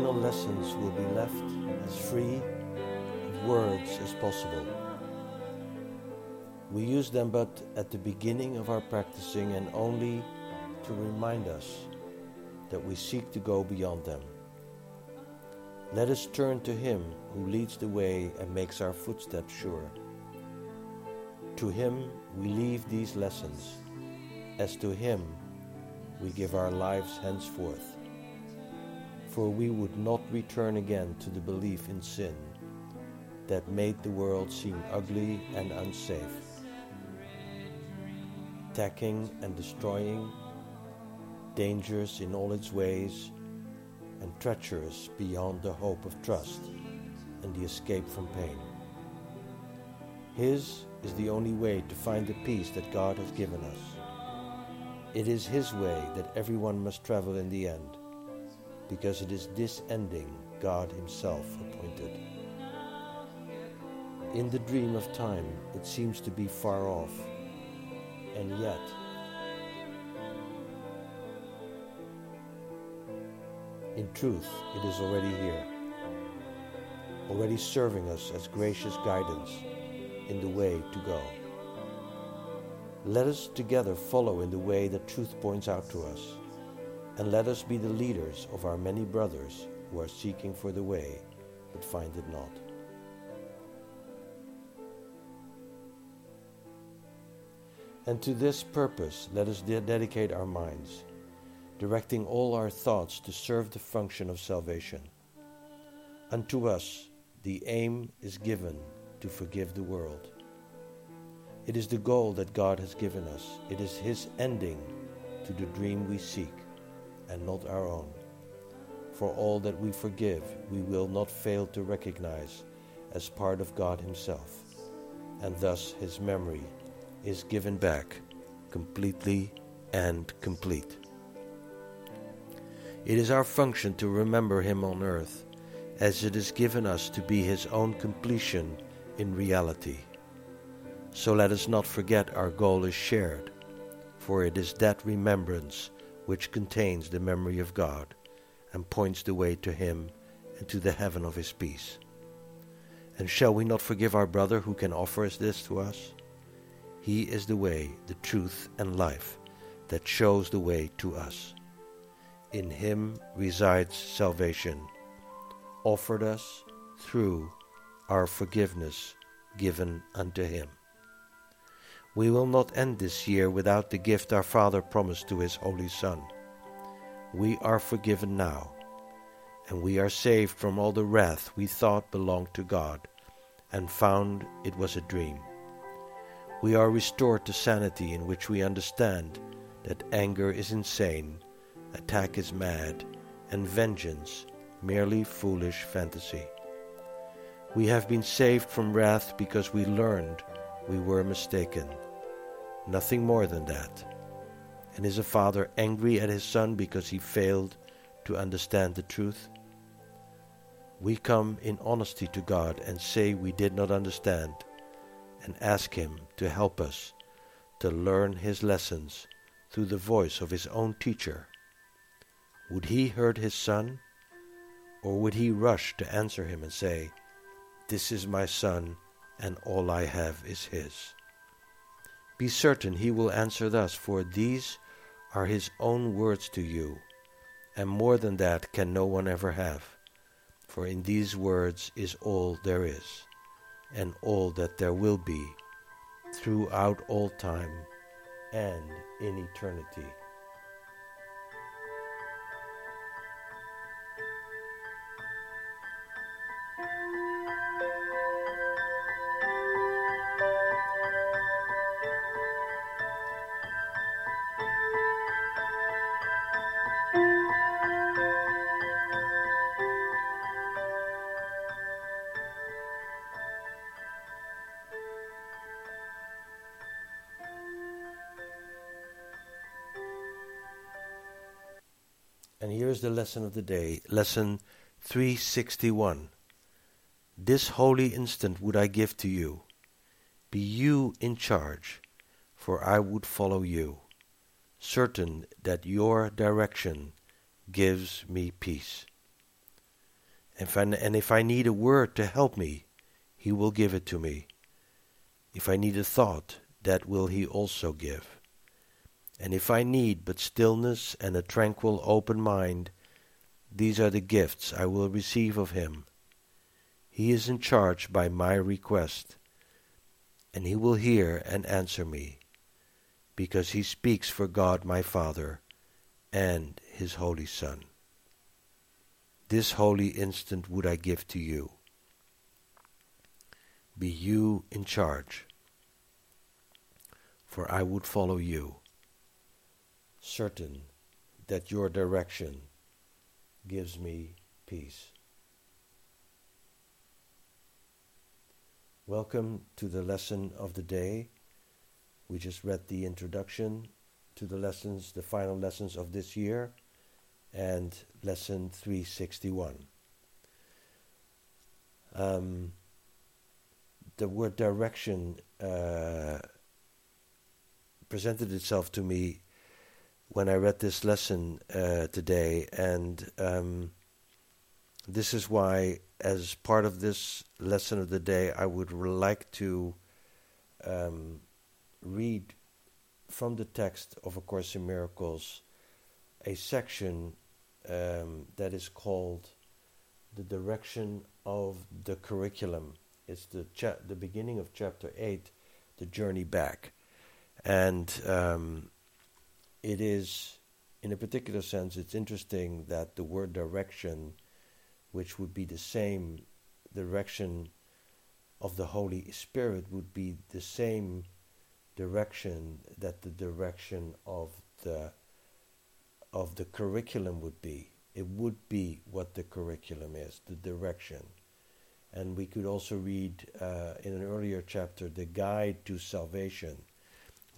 final lessons will be left as free of words as possible. We use them but at the beginning of our practicing and only to remind us that we seek to go beyond them. Let us turn to Him who leads the way and makes our footsteps sure. To Him we leave these lessons. As to Him we give our lives henceforth. For we would not return again to the belief in sin that made the world seem ugly and unsafe, attacking and destroying, dangerous in all its ways and treacherous beyond the hope of trust and the escape from pain. His is the only way to find the peace that God has given us. It is His way that everyone must travel in the end, because it is this ending God Himself appointed. In the dream of time, it seems to be far off, and yet In truth, it is already here, already serving us as gracious guidance in the way to go. Let us together follow in the way that truth points out to us, and let us be the leaders of our many brothers who are seeking for the way but find it not. And to this purpose, let us de- dedicate our minds directing all our thoughts to serve the function of salvation. Unto us the aim is given to forgive the world. It is the goal that God has given us. It is His ending to the dream we seek, and not our own. For all that we forgive, we will not fail to recognize as part of God Himself, and thus His memory is given back completely and complete. It is our function to remember Him on earth, as it is given us to be His own completion in reality. So let us not forget our goal is shared, for it is that remembrance which contains the memory of God and points the way to Him and to the heaven of His peace. And shall we not forgive our brother who can offer us this to us? He is the way, the truth, and life that shows the way to us in him resides salvation, offered us through our forgiveness given unto him. We will not end this year without the gift our Father promised to his Holy Son. We are forgiven now, and we are saved from all the wrath we thought belonged to God and found it was a dream. We are restored to sanity in which we understand that anger is insane attack is mad, and vengeance merely foolish fantasy. We have been saved from wrath because we learned we were mistaken. Nothing more than that. And is a father angry at his son because he failed to understand the truth? We come in honesty to God and say we did not understand and ask Him to help us to learn His lessons through the voice of His own teacher would he hurt his son? Or would he rush to answer him and say, This is my son, and all I have is his? Be certain he will answer thus, for these are his own words to you, and more than that can no one ever have. For in these words is all there is, and all that there will be, throughout all time and in eternity. Lesson of the day, lesson 361. This holy instant would I give to you. Be you in charge, for I would follow you, certain that your direction gives me peace. If I, and if I need a word to help me, he will give it to me. If I need a thought, that will he also give. And if I need but stillness and a tranquil open mind, these are the gifts I will receive of him. He is in charge by my request, and he will hear and answer me, because he speaks for God my Father and his Holy Son. This holy instant would I give to you. Be you in charge, for I would follow you certain that your direction gives me peace. Welcome to the lesson of the day. We just read the introduction to the lessons, the final lessons of this year, and lesson 361. Um, the word direction uh, presented itself to me when I read this lesson uh, today, and um, this is why, as part of this lesson of the day, I would like to um, read from the text of A Course in Miracles a section um, that is called "The Direction of the Curriculum." It's the cha- the beginning of chapter eight, "The Journey Back," and um, it is, in a particular sense, it's interesting that the word direction, which would be the same direction of the Holy Spirit, would be the same direction that the direction of the of the curriculum would be. It would be what the curriculum is, the direction. And we could also read uh, in an earlier chapter the guide to salvation,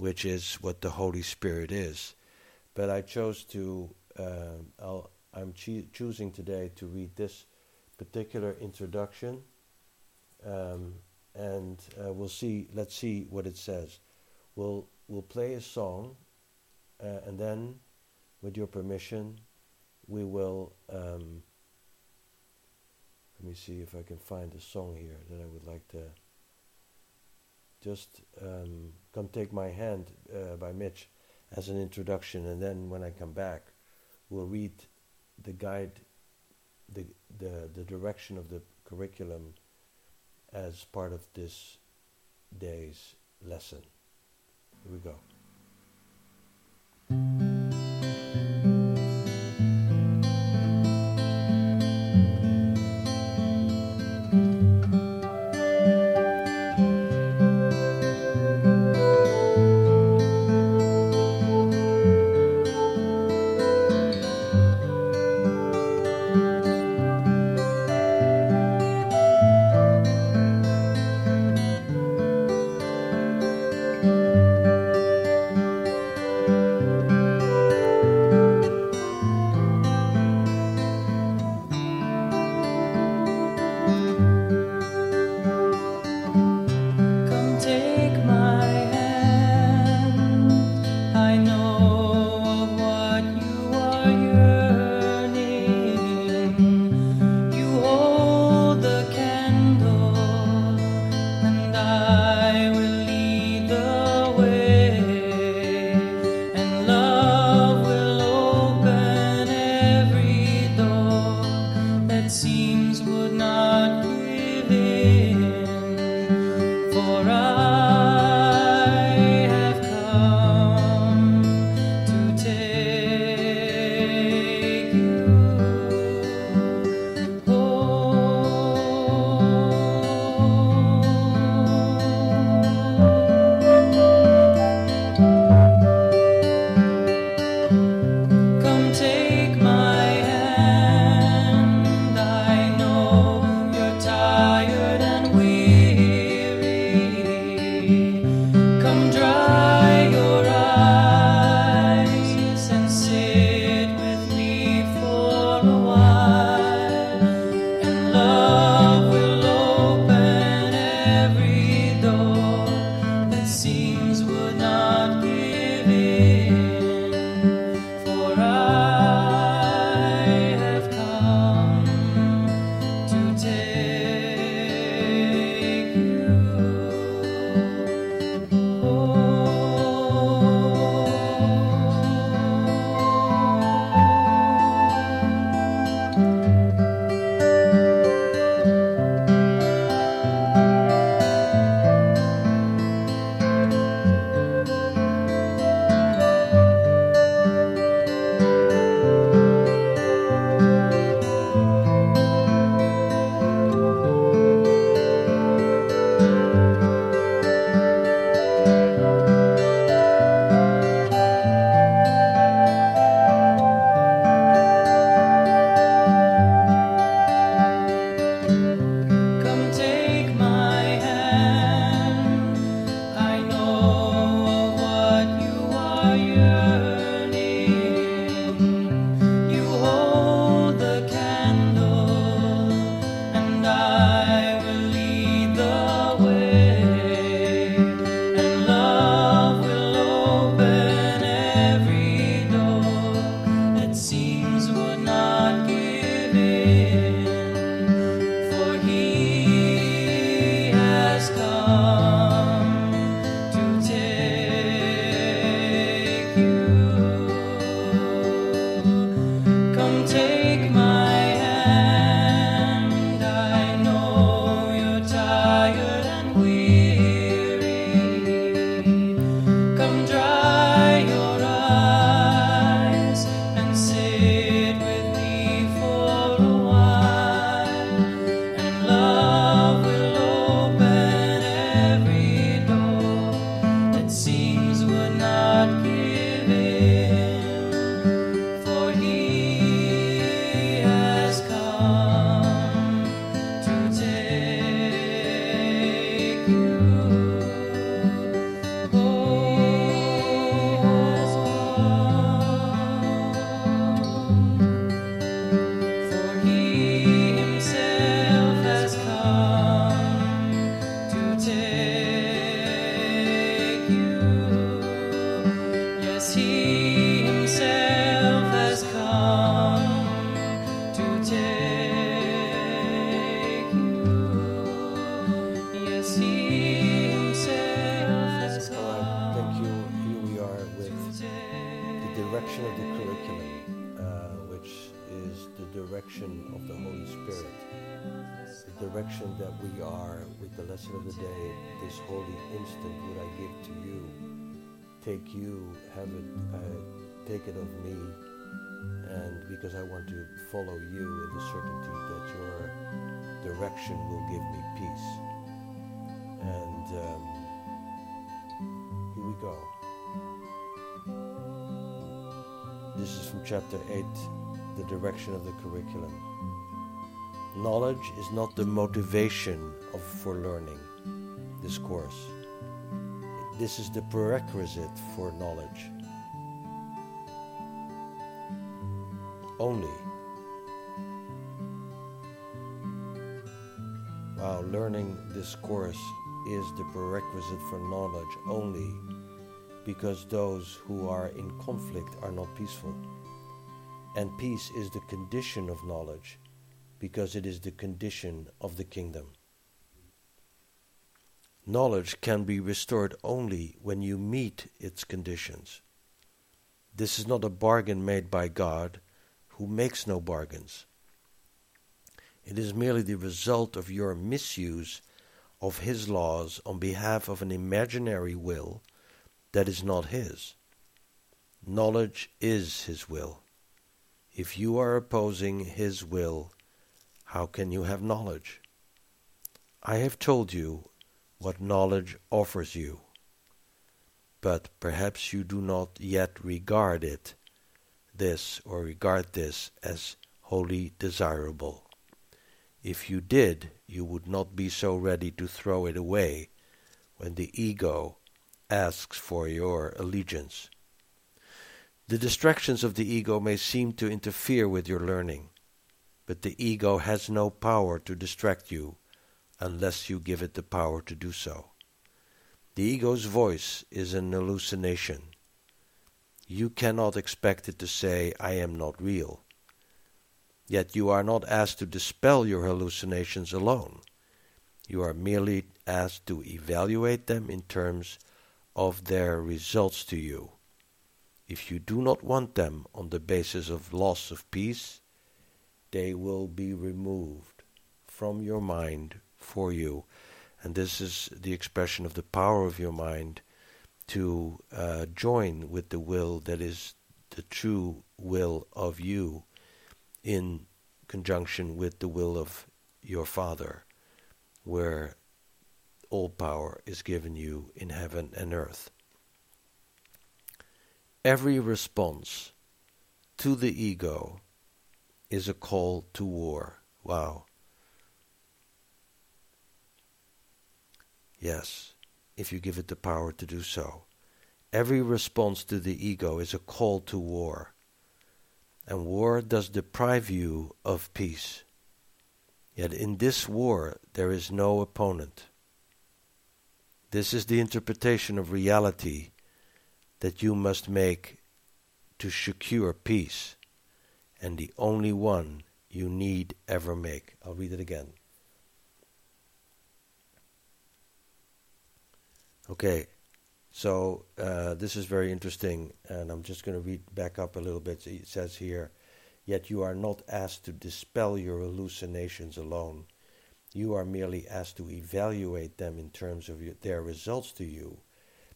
which is what the Holy Spirit is. But I chose to, uh, i am cho- choosing today to read this particular introduction, um, and uh, we'll see. Let's see what it says. We'll we'll play a song, uh, and then, with your permission, we will. Um, let me see if I can find a song here that I would like to just um, Come Take My Hand uh, by Mitch as an introduction, and then when I come back, we'll read the guide, the, the, the direction of the curriculum as part of this day's lesson. Here we go. Direction of the curriculum, uh, which is the direction of the Holy Spirit, the direction that we are with the lesson of the day, this holy instant would I give to you. Take you, have it, uh, take it of me, and because I want to follow you in the certainty that your direction will give me peace. And um, here we go. This is from chapter 8, the direction of the curriculum. Knowledge is not the motivation of, for learning this course. This is the prerequisite for knowledge. Only. While learning this course is the prerequisite for knowledge only because those who are in conflict are not peaceful. And peace is the condition of knowledge because it is the condition of the kingdom. Knowledge can be restored only when you meet its conditions. This is not a bargain made by God, who makes no bargains. It is merely the result of your misuse of His laws on behalf of an imaginary will that is not His. Knowledge is His will. If you are opposing His will, how can you have knowledge? I have told you what knowledge offers you, but perhaps you do not yet regard it, this, or regard this as wholly desirable. If you did, you would not be so ready to throw it away when the ego asks for your allegiance. The distractions of the ego may seem to interfere with your learning but the ego has no power to distract you unless you give it the power to do so. The ego's voice is an hallucination. You cannot expect it to say, I am not real. Yet you are not asked to dispel your hallucinations alone. You are merely asked to evaluate them in terms of their results to you. If you do not want them on the basis of loss of peace, they will be removed from your mind for you. And this is the expression of the power of your mind to uh, join with the will that is the true will of you in conjunction with the will of your Father, where all power is given you in heaven and earth. Every response to the ego is a call to war. Wow. Yes, if you give it the power to do so. Every response to the ego is a call to war. And war does deprive you of peace. Yet in this war there is no opponent. This is the interpretation of reality that you must make to secure peace, and the only one you need ever make. I'll read it again. Okay, so uh, this is very interesting, and I'm just going to read back up a little bit. It says here, Yet you are not asked to dispel your hallucinations alone. You are merely asked to evaluate them in terms of your, their results to you.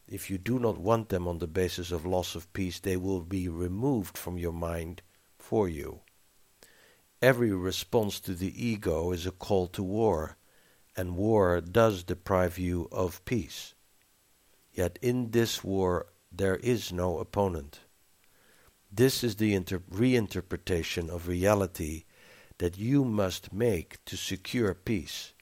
If you do not want them on the basis of loss of peace, they will be removed from your mind for you. Every response to the ego is a call to war, and war does deprive you of peace. Yet in this war there is no opponent. This is the inter- reinterpretation of reality that you must make to secure peace,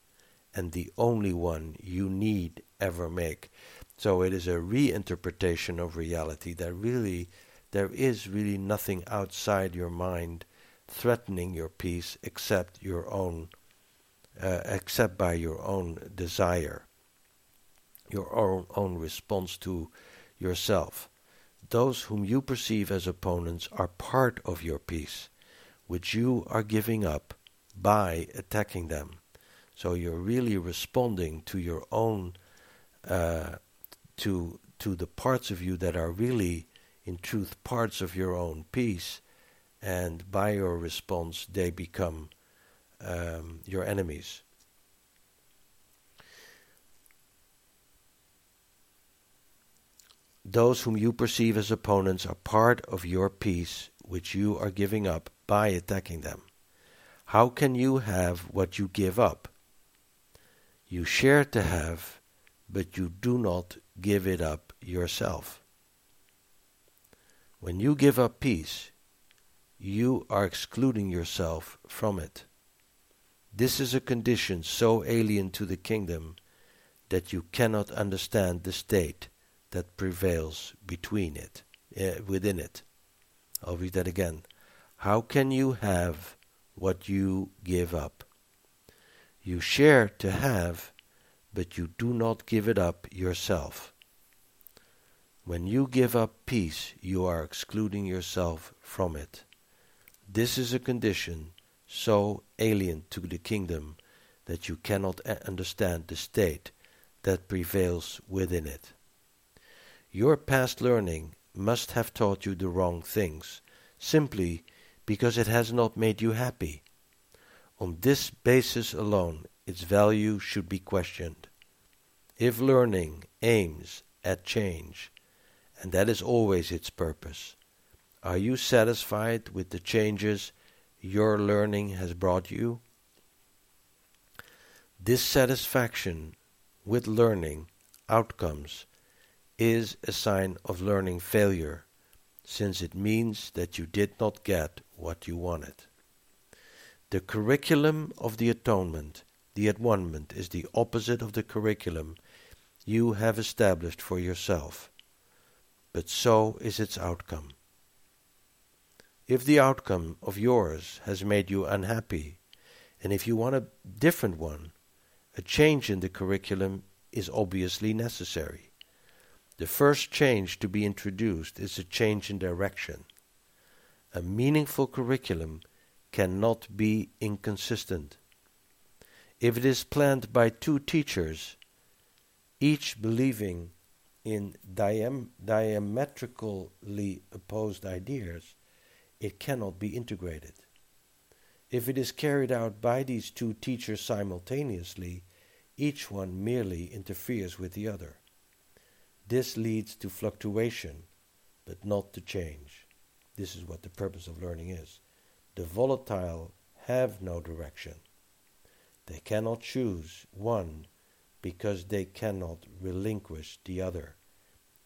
and the only one you need ever make. So it is a reinterpretation of reality that really there is really nothing outside your mind threatening your peace except your own uh, except by your own desire your own, own response to yourself. Those whom you perceive as opponents are part of your peace, which you are giving up by attacking them. So you're really responding to your own, uh, to to the parts of you that are really, in truth, parts of your own peace, and by your response they become um, your enemies. Those whom you perceive as opponents are part of your peace, which you are giving up by attacking them. How can you have what you give up? You share to have, but you do not give it up yourself. When you give up peace, you are excluding yourself from it. This is a condition so alien to the kingdom that you cannot understand the state that prevails between it, uh, within it. I'll read that again. How can you have what you give up? You share to have, but you do not give it up yourself. When you give up peace, you are excluding yourself from it. This is a condition so alien to the kingdom that you cannot understand the state that prevails within it. Your past learning must have taught you the wrong things, simply because it has not made you happy. On this basis alone, its value should be questioned. If learning aims at change, and that is always its purpose, are you satisfied with the changes your learning has brought you? Dissatisfaction with learning outcomes is a sign of learning failure, since it means that you did not get what you wanted. The curriculum of the atonement, the at-one-ment, is the opposite of the curriculum you have established for yourself, but so is its outcome. If the outcome of yours has made you unhappy, and if you want a different one, a change in the curriculum is obviously necessary. The first change to be introduced is a change in direction. A meaningful curriculum cannot be inconsistent. If it is planned by two teachers, each believing in diam- diametrically opposed ideas, it cannot be integrated. If it is carried out by these two teachers simultaneously, each one merely interferes with the other. This leads to fluctuation, but not to change. This is what the purpose of learning is. The volatile have no direction. They cannot choose one because they cannot relinquish the other,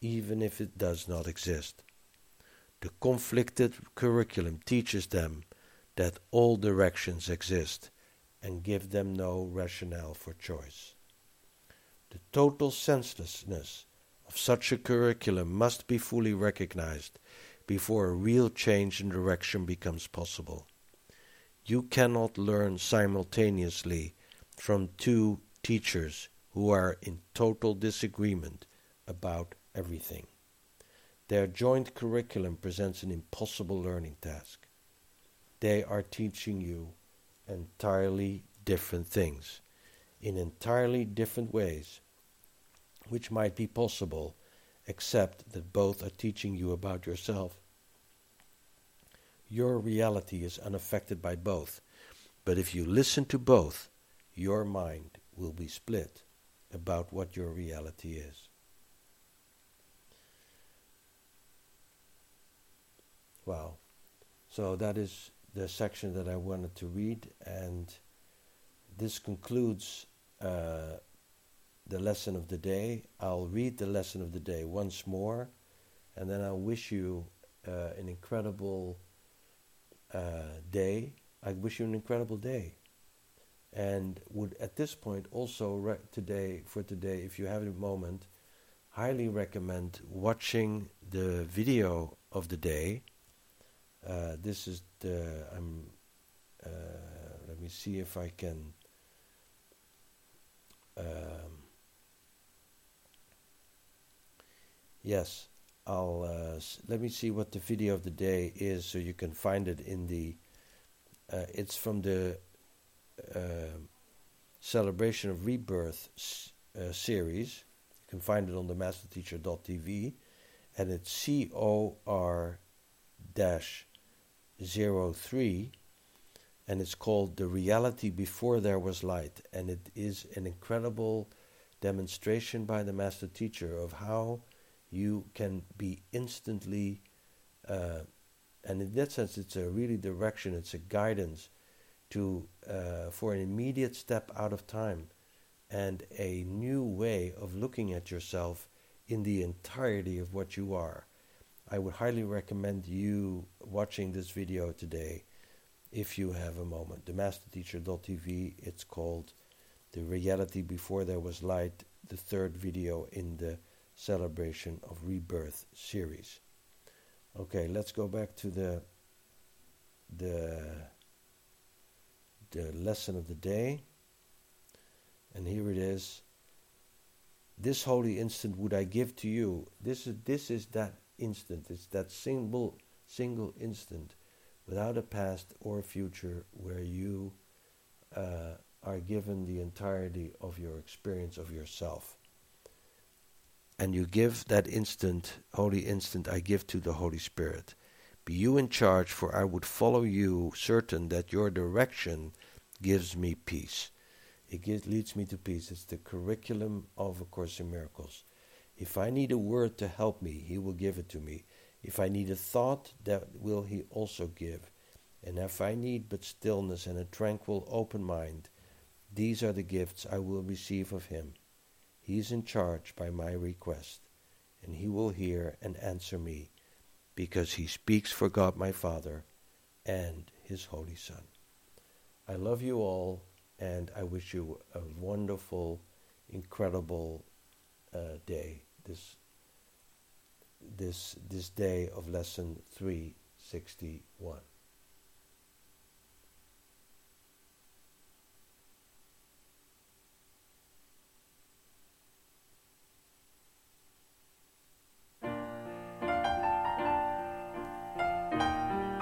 even if it does not exist. The conflicted curriculum teaches them that all directions exist and give them no rationale for choice. The total senselessness of such a curriculum must be fully recognized before a real change in direction becomes possible. You cannot learn simultaneously from two teachers who are in total disagreement about everything. Their joint curriculum presents an impossible learning task. They are teaching you entirely different things in entirely different ways, which might be possible except that both are teaching you about yourself. Your reality is unaffected by both, but if you listen to both, your mind will be split about what your reality is. Wow. So that is the section that I wanted to read, and this concludes uh, the lesson of the day. I'll read the lesson of the day once more, and then I'll wish you uh, an incredible uh, day. I wish you an incredible day, and would at this point also re- today for today, if you have a moment, highly recommend watching the video of the day. Uh, this is the I'm. Uh, let me see if I can um, yes, I'll uh, let me see what the video of the day is, so you can find it in the. Uh, it's from the uh, celebration of rebirth uh, series. You can find it on the masterteacher.tv, and it's C O R dash zero three and it's called The Reality Before There Was Light. And it is an incredible demonstration by the Master Teacher of how you can be instantly, uh, and in that sense, it's a really direction, it's a guidance to uh, for an immediate step out of time and a new way of looking at yourself in the entirety of what you are. I would highly recommend you watching this video today if you have a moment. The Masterteacher.tv, it's called The Reality Before There Was Light, the third video in the Celebration of Rebirth series. Okay, let's go back to the the the lesson of the day. And here it is. This holy instant would I give to you. This is this is that instant. It's that single single instant without a past or future where you uh, are given the entirety of your experience of yourself. And you give that instant, holy instant, I give to the Holy Spirit. Be you in charge, for I would follow you, certain that your direction gives me peace. It gives, leads me to peace. It's the curriculum of A Course in Miracles. If I need a word to help me, He will give it to me. If I need a thought, that will he also give. And if I need but stillness and a tranquil, open mind, these are the gifts I will receive of him. He is in charge by my request, and he will hear and answer me, because he speaks for God my Father and his Holy Son. I love you all, and I wish you a wonderful, incredible uh, day. This this this day of lesson 361.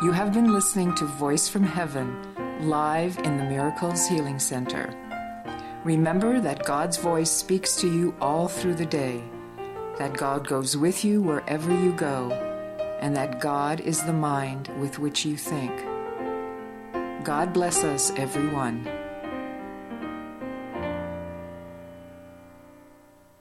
You have been listening to Voice from Heaven live in the Miracles Healing Center. Remember that God's voice speaks to you all through the day that God goes with you wherever you go, and that God is the mind with which you think. God bless us, everyone.